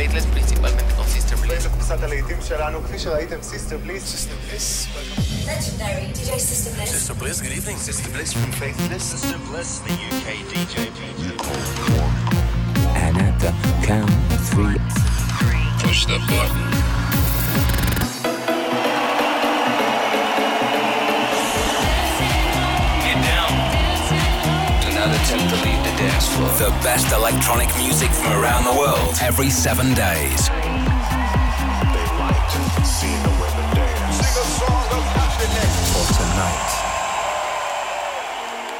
Faithless, principalmente con Sister Bliss. קבוצת הלהיטים שלנו, כפי שראיתם, סיסטר בליס. Legendary DJ Sister Bliss. Sister Bliss, good evening. Sister Bliss from Faithless. Sister Bliss, the UK DJ. And at the count of three, Push the button. Not attempt to leave the dance floor. the best electronic music from around the world every seven days. For tonight,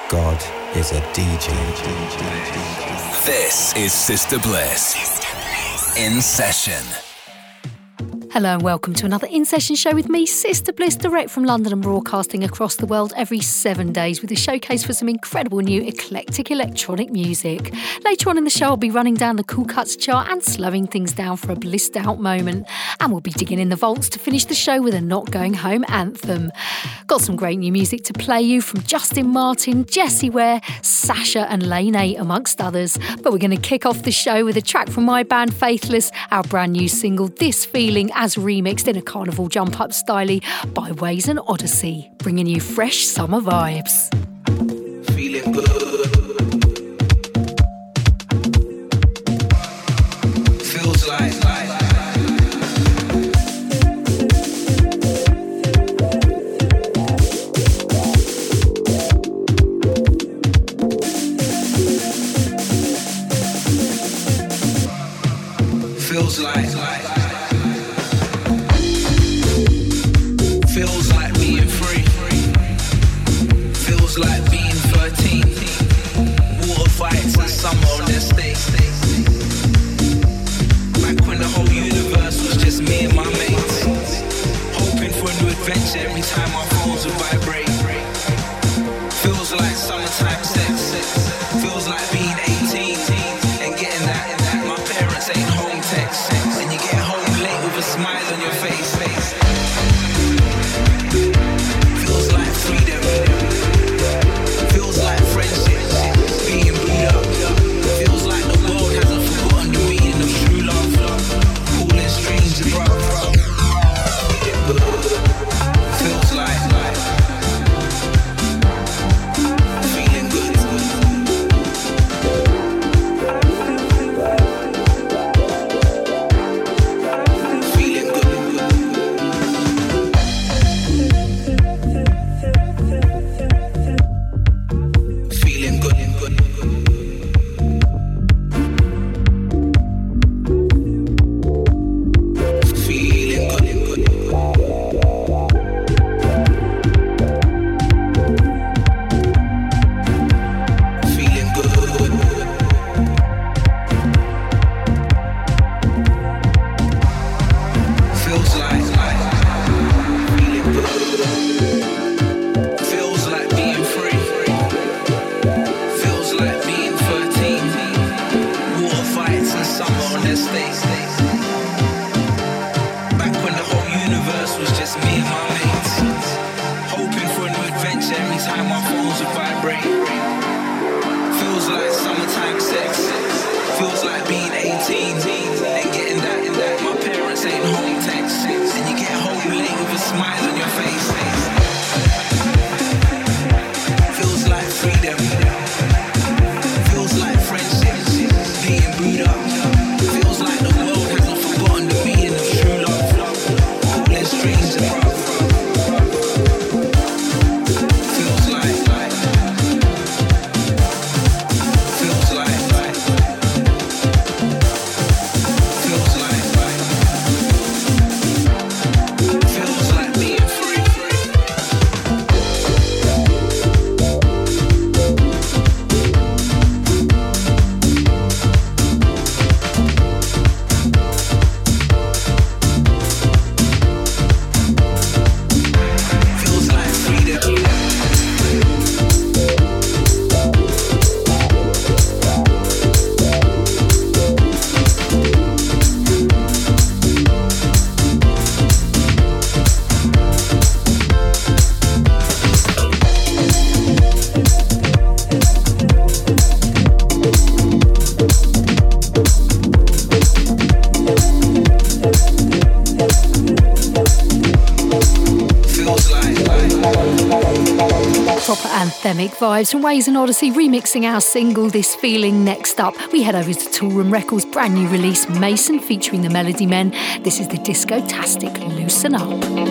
God is a DJ. This is Sister Bliss. In session. Hello and welcome to another in session show with me, Sister Bliss, direct from London and broadcasting across the world every seven days with a showcase for some incredible new eclectic electronic music. Later on in the show, I'll be running down the Cool Cuts chart and slowing things down for a blissed out moment. And we'll be digging in the vaults to finish the show with a Not Going Home anthem. Got some great new music to play you from Justin Martin, Jessie Ware, Sasha, and Lane 8, amongst others. But we're going to kick off the show with a track from my band Faithless, our brand new single, This Feeling, as remixed in a carnival jump up style by Ways and Odyssey, bringing you fresh summer vibes. feeling good. Feels like, feels like, every time our phones would vibrate. Anthemic vibes from Ways and Odyssey remixing our single This Feeling. Next up, we head over to Toolroom Records' brand new release Mason featuring the Melody Men. This is the Disco Tastic Loosen Up.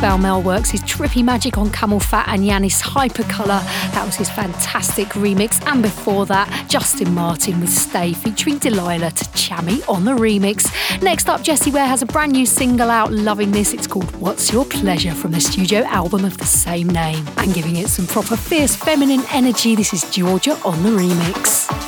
Mel works his trippy magic on CamelPhat and Yannis Hypercolor. That was his fantastic remix. And before that, Justin Martin with Stay featuring Delilah to Chammy on the remix. Next up, Jessie Ware has a brand new single out. Loving this. It's called What's Your Pleasure from the studio album of the same name. And giving it some proper fierce feminine energy, this is Georgia on the remix.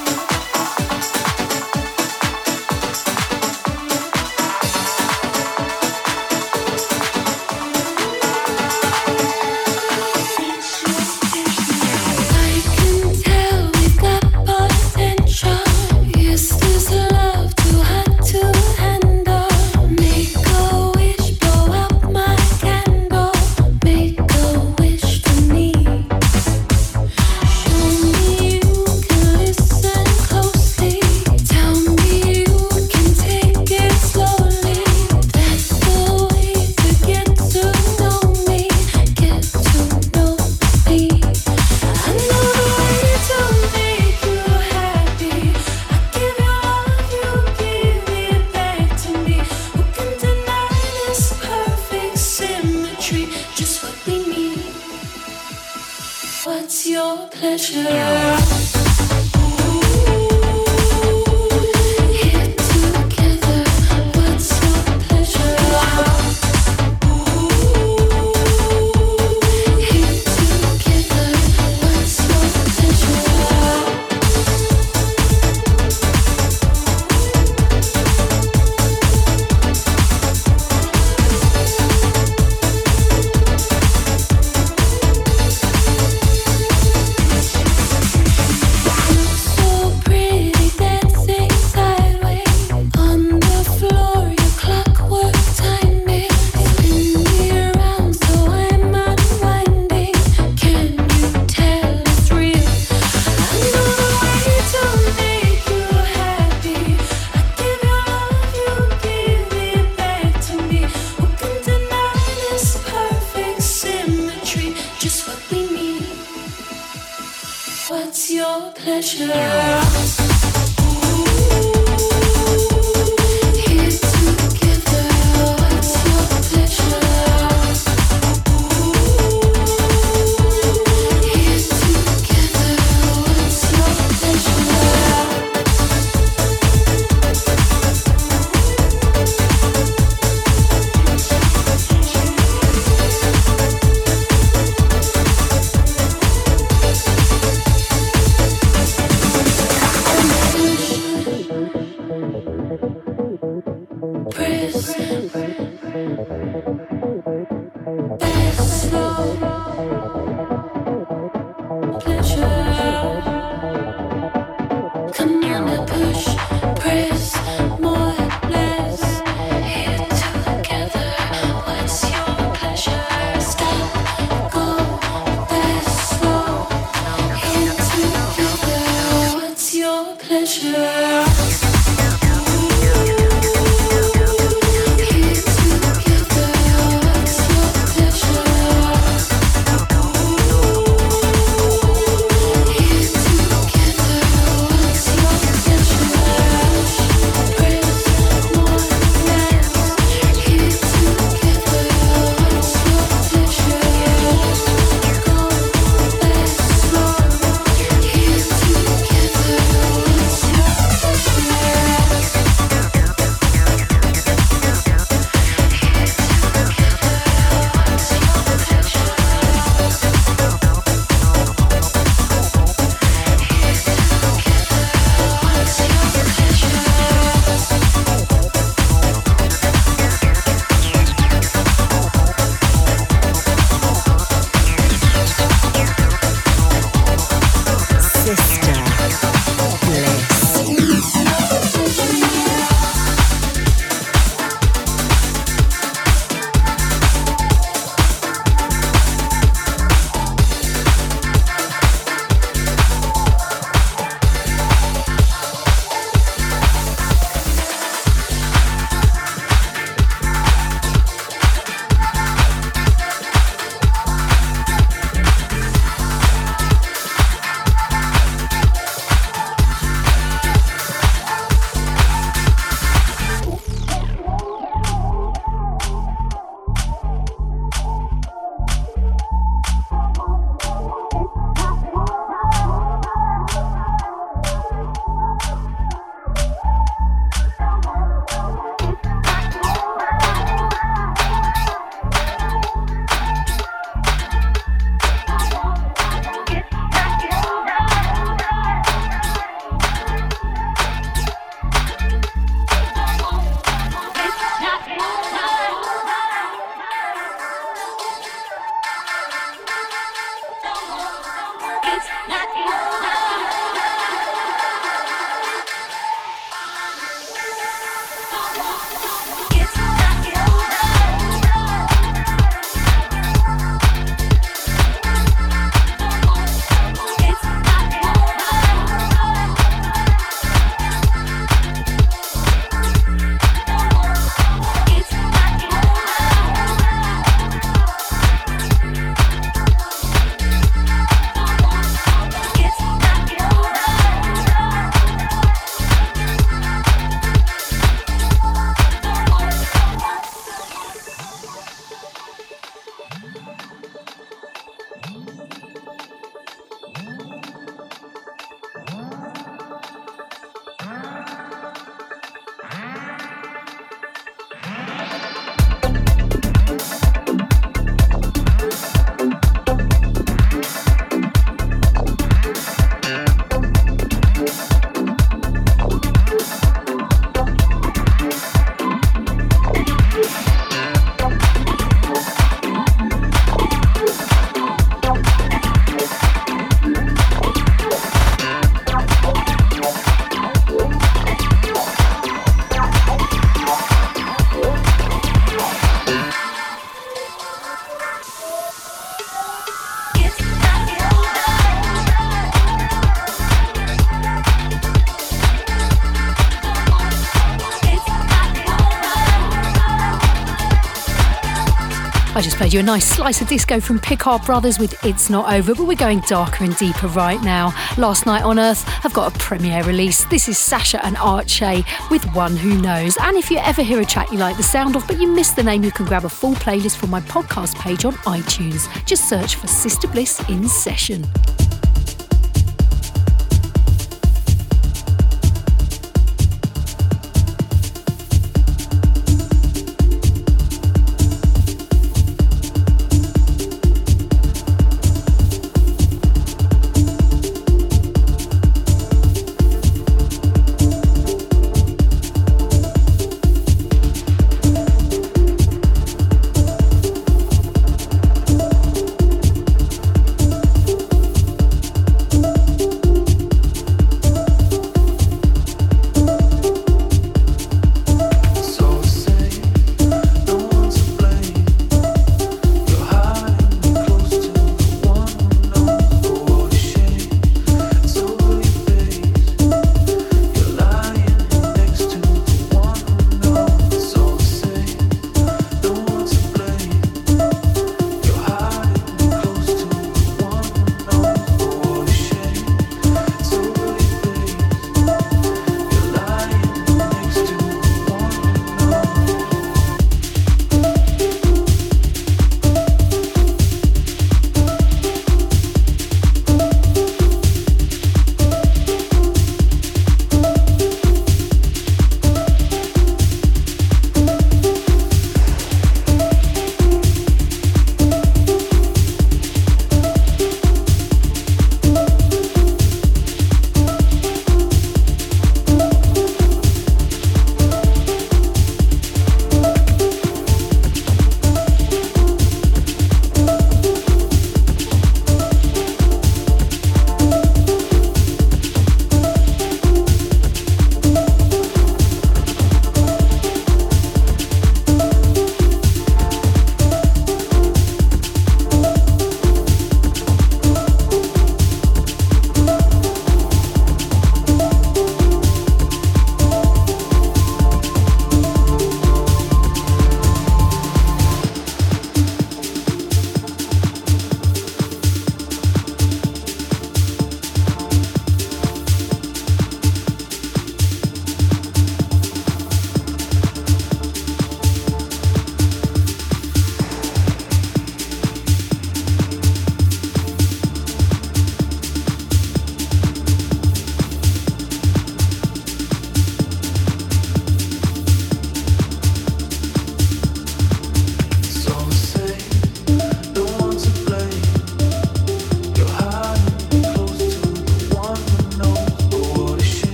You a nice slice of disco from Picard Brothers with It's Not Over, but we're going darker and deeper right now. Last Night on Earth I've got a premiere release. This is Sasha and Arche with One Who Knows. And if you ever hear a track you like the sound of, but you miss the name, you can grab a full playlist from my podcast page on iTunes. Just search for Sister Bliss in Session.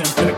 Immaculate,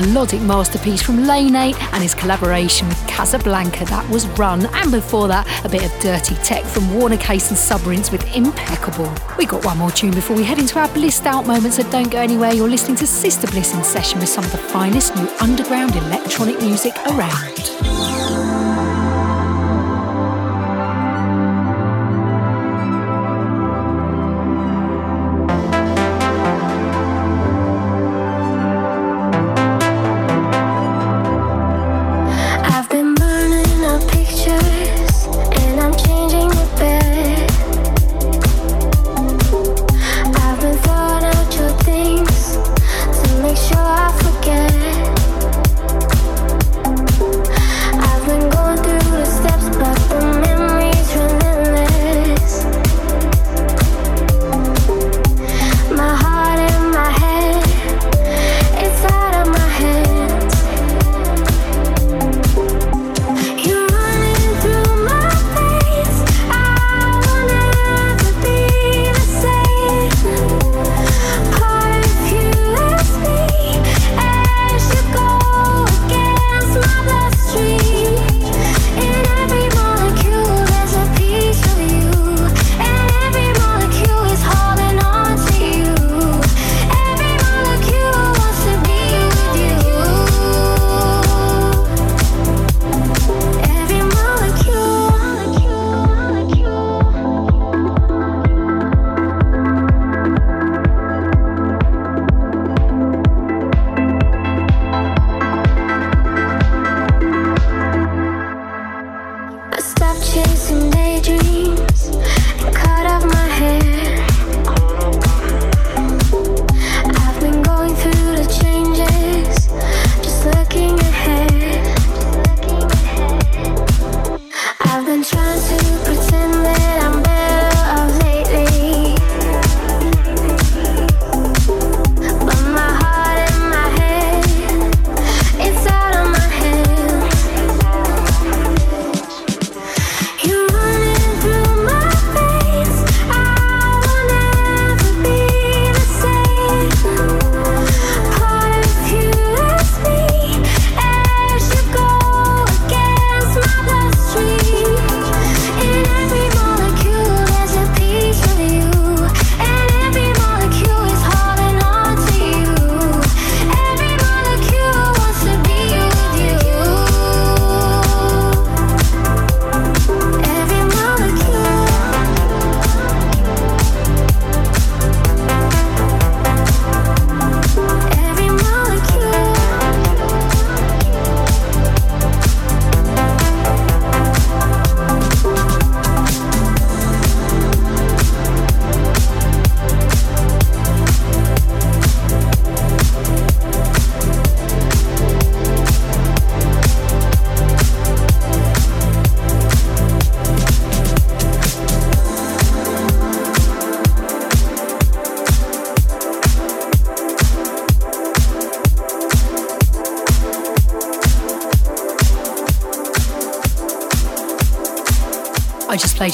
melodic masterpiece from Lane 8 and his collaboration with Casablanca, that was Run, and before that, a bit of dirty tech from Warner Case and Subrinse with Impeccable. We got one more tune before we head into our blissed out moments, so don't go anywhere. You're listening to Sister Bliss in session with some of the finest new underground electronic music around.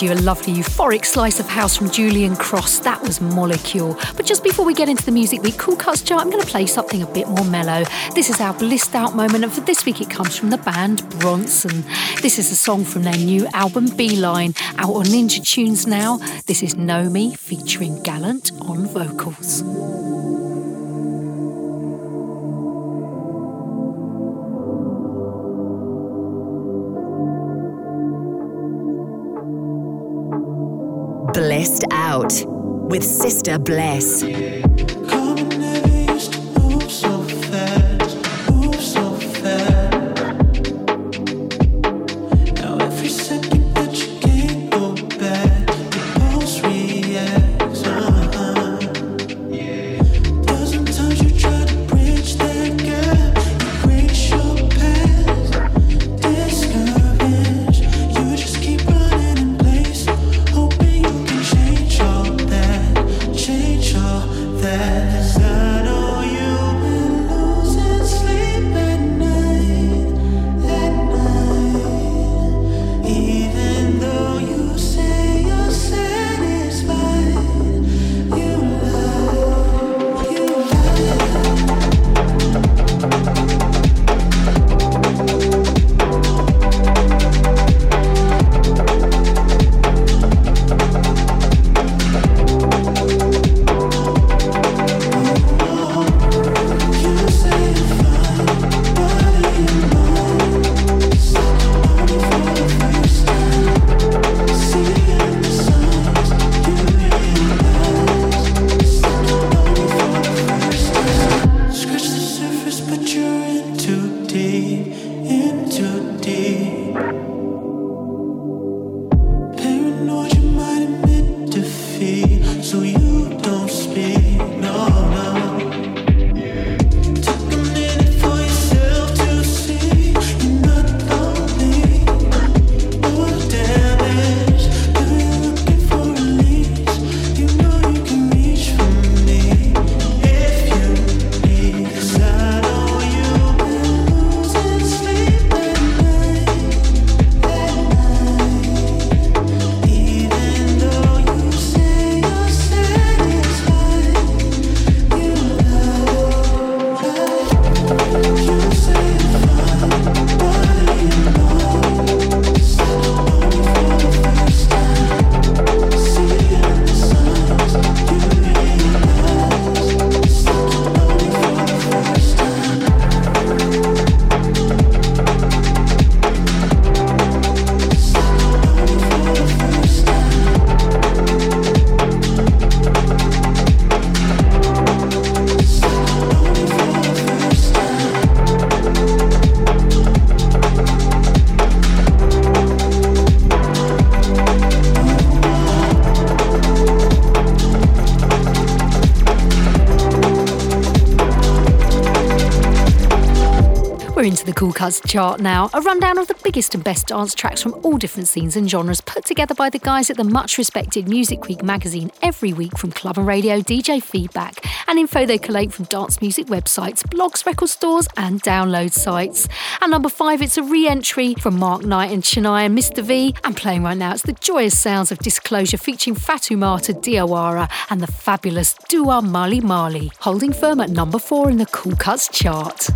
You a lovely euphoric slice of house from Julian Cross. That was Molecule. But just before we get into the Music Week Cool Cuts chart, I'm going to play something a bit more mellow. This is our blissed out moment, and for this week it comes from the band Bronson. This is a song from their new album Beeline, out on Ninja Tunes now. This is Know Me featuring Gallant on vocals. Out with Sister Bliss. Cuts chart now, a rundown of the biggest and best dance tracks from all different scenes and genres put together by the guys at the much respected Music Week magazine every week from club and radio, DJ feedback, and info they collate from dance music websites, blogs, record stores, and download sites. And number five, it's a re entry from Mark Knight and Shania and Mr. V, and playing right now, it's the joyous sounds of Disclosure featuring Fatoumata Diawara and the fabulous Douha Mali Mali, holding firm at number four in the Cool Cuts chart.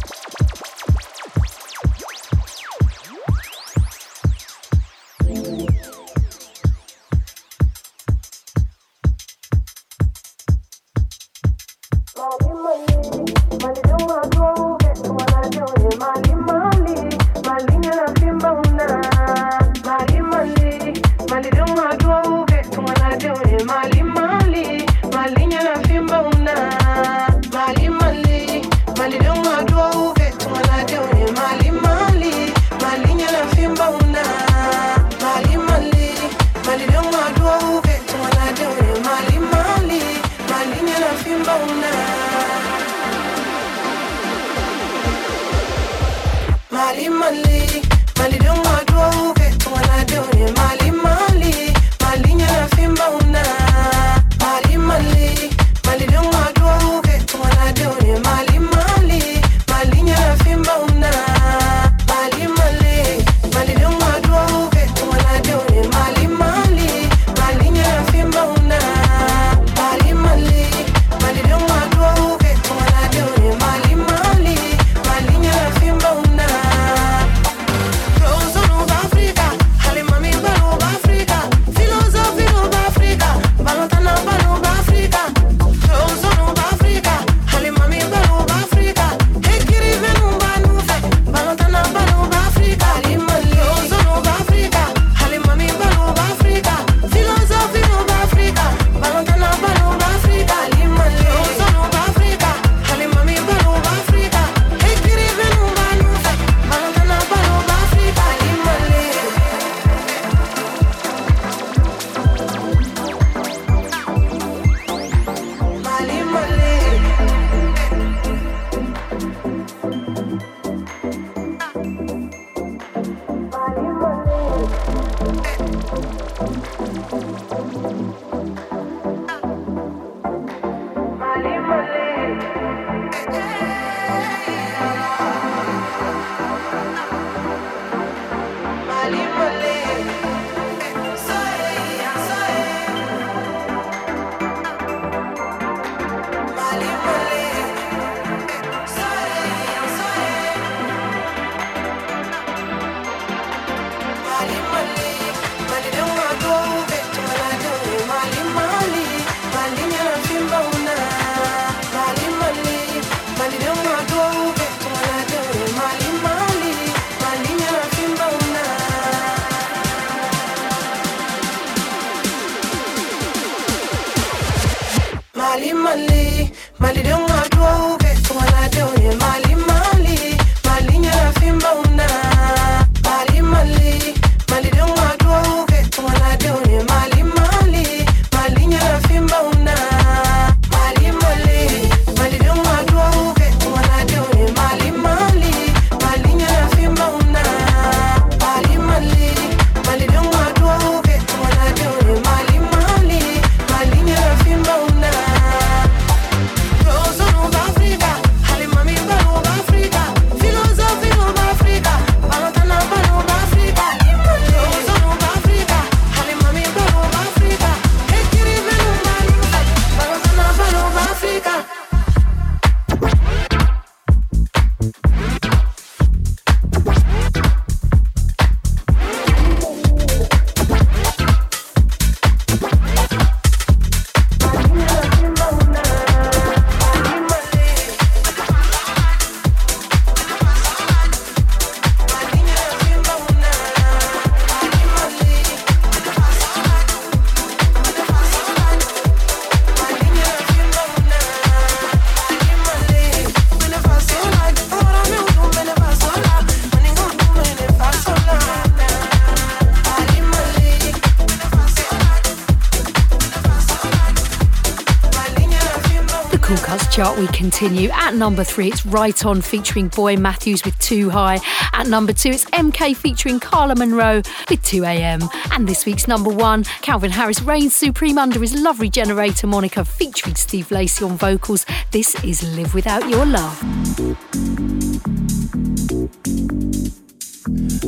Chart we continue. At number three, it's Riton featuring Boy Matthews with Too High. At number two, it's MK featuring Carla Monroe with 2am. And this week's number one, Calvin Harris reigns supreme under his Love Regenerator moniker featuring Steve Lacy on vocals. This is Live Without Your Love.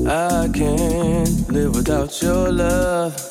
I can't live without your love.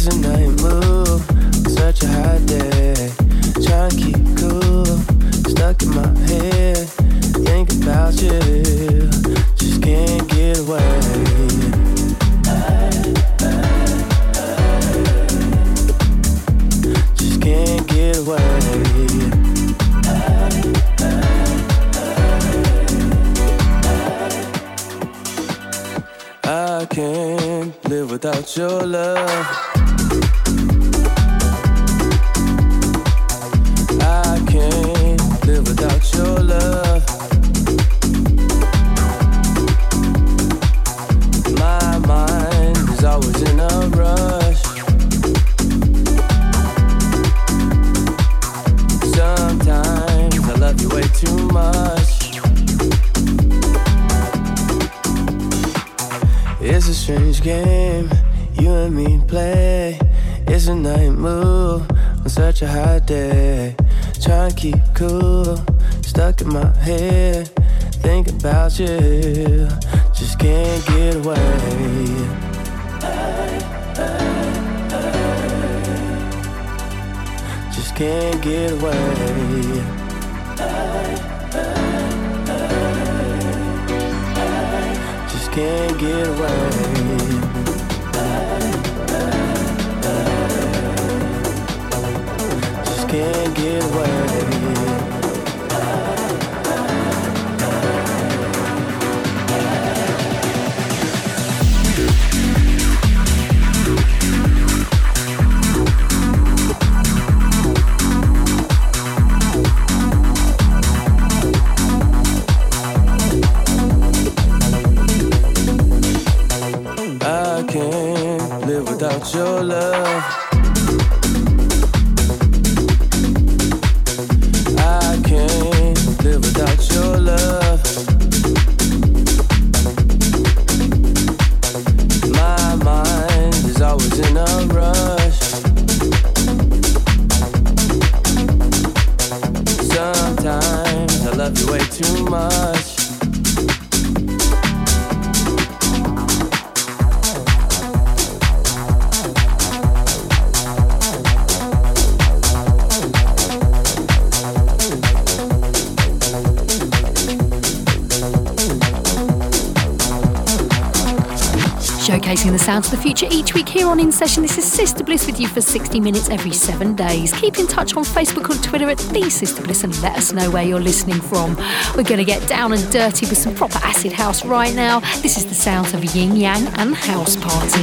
It's a night move, such a hot day. Trying to keep cool, stuck in my head, think about you, just can't get away. Just can't get away. I can't live without your love. The sounds of the future each week here on In Session. This is Sister Bliss with you for 60 minutes every seven days. Keep in touch on Facebook and Twitter at The Sister Bliss and let us know where you're listening from. We're going to get down and dirty with some proper acid house right now. This is the sounds of Yin Yang and House Party.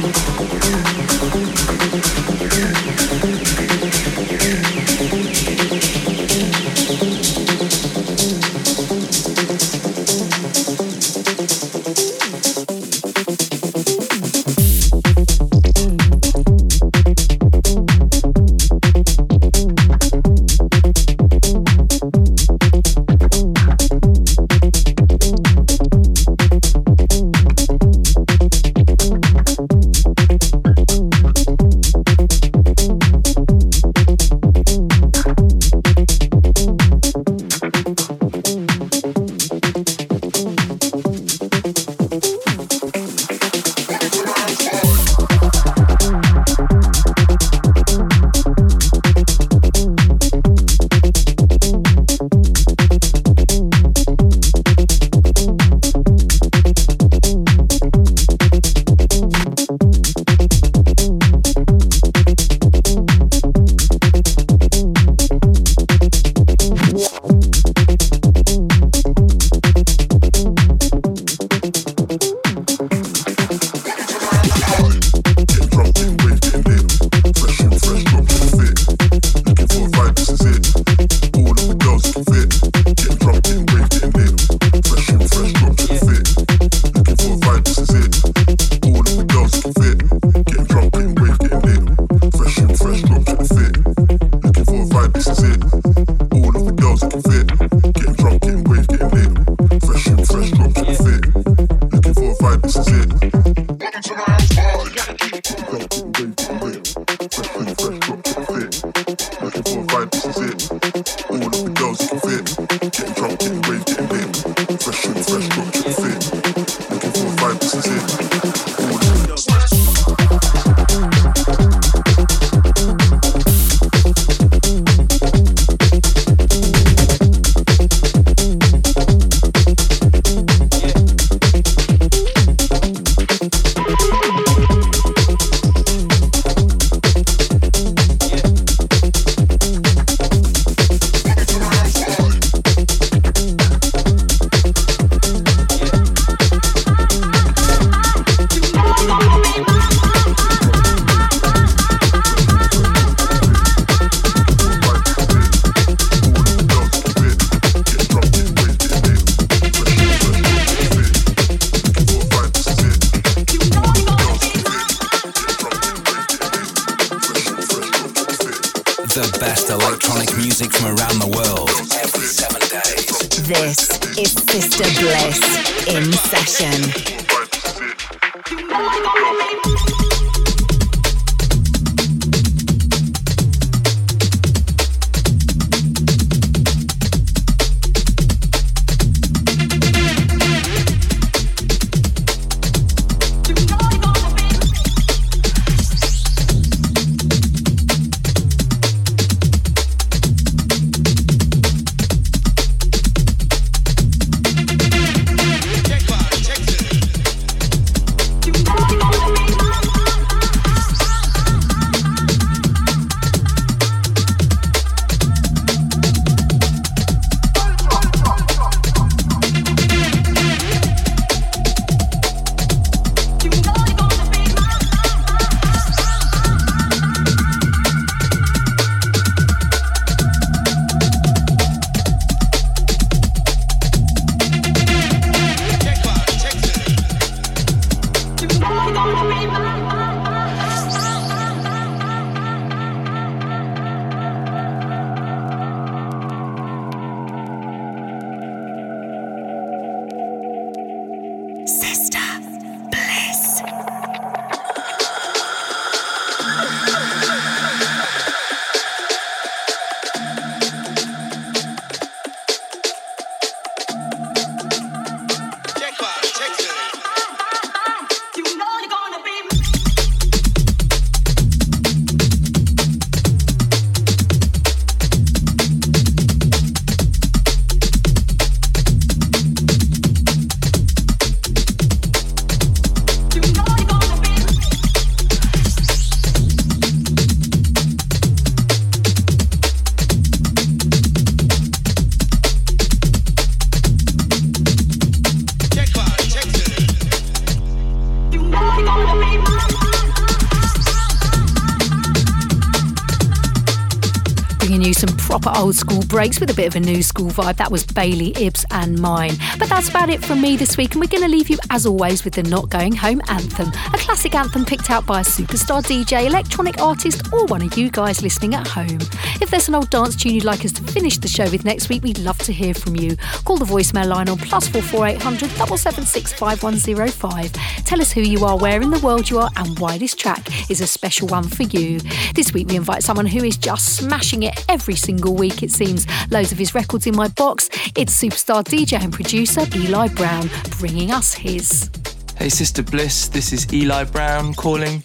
Old school breaks with a bit of a new school vibe. That was Bailey, Ibs, and mine. But that's about it from me this week, and we're going to leave you, as always, with the Not Going Home anthem. A classic anthem picked out by a superstar DJ, electronic artist, or one of you guys listening at home. If there's an old dance tune you'd like us to finish the show with next week, we'd love to hear from you. Call the voicemail line on plus four four eight hundred double seven six five one zero five. Tell us who you are, where in the world you are, and why this track is a special one for you. This week we invite someone who is just smashing it every single week, it seems. Loads of his records in my box. It's superstar DJ and producer Eli Brown bringing us his. Hey, Sister Bliss, this is Eli Brown calling,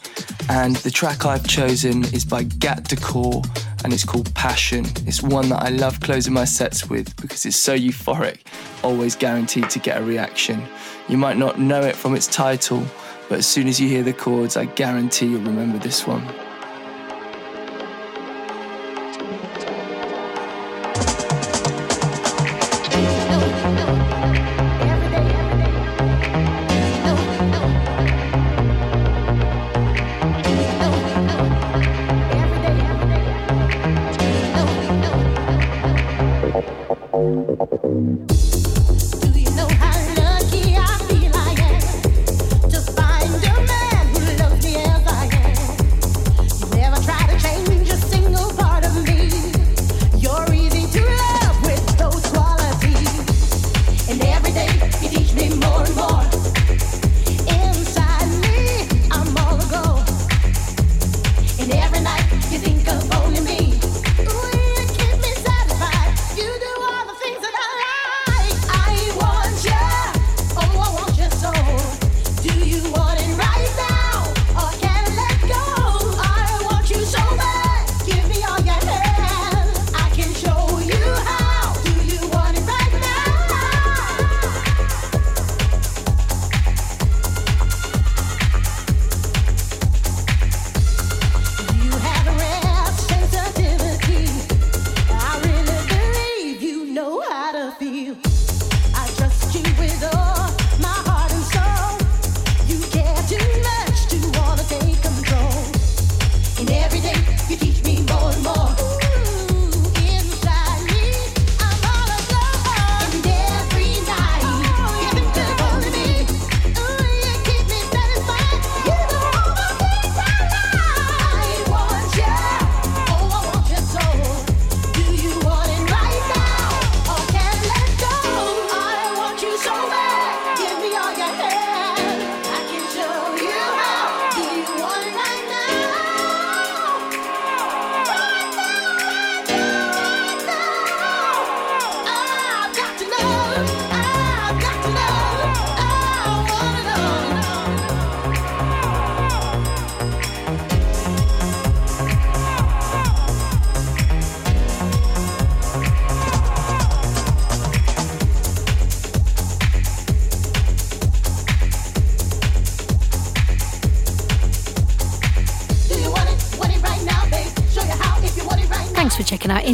and the track I've chosen is by Gat Decor and it's called Passion. It's one that I love closing my sets with because it's so euphoric, always guaranteed to get a reaction. You might not know it from its title, but as soon as you hear the chords, I guarantee you'll remember this one.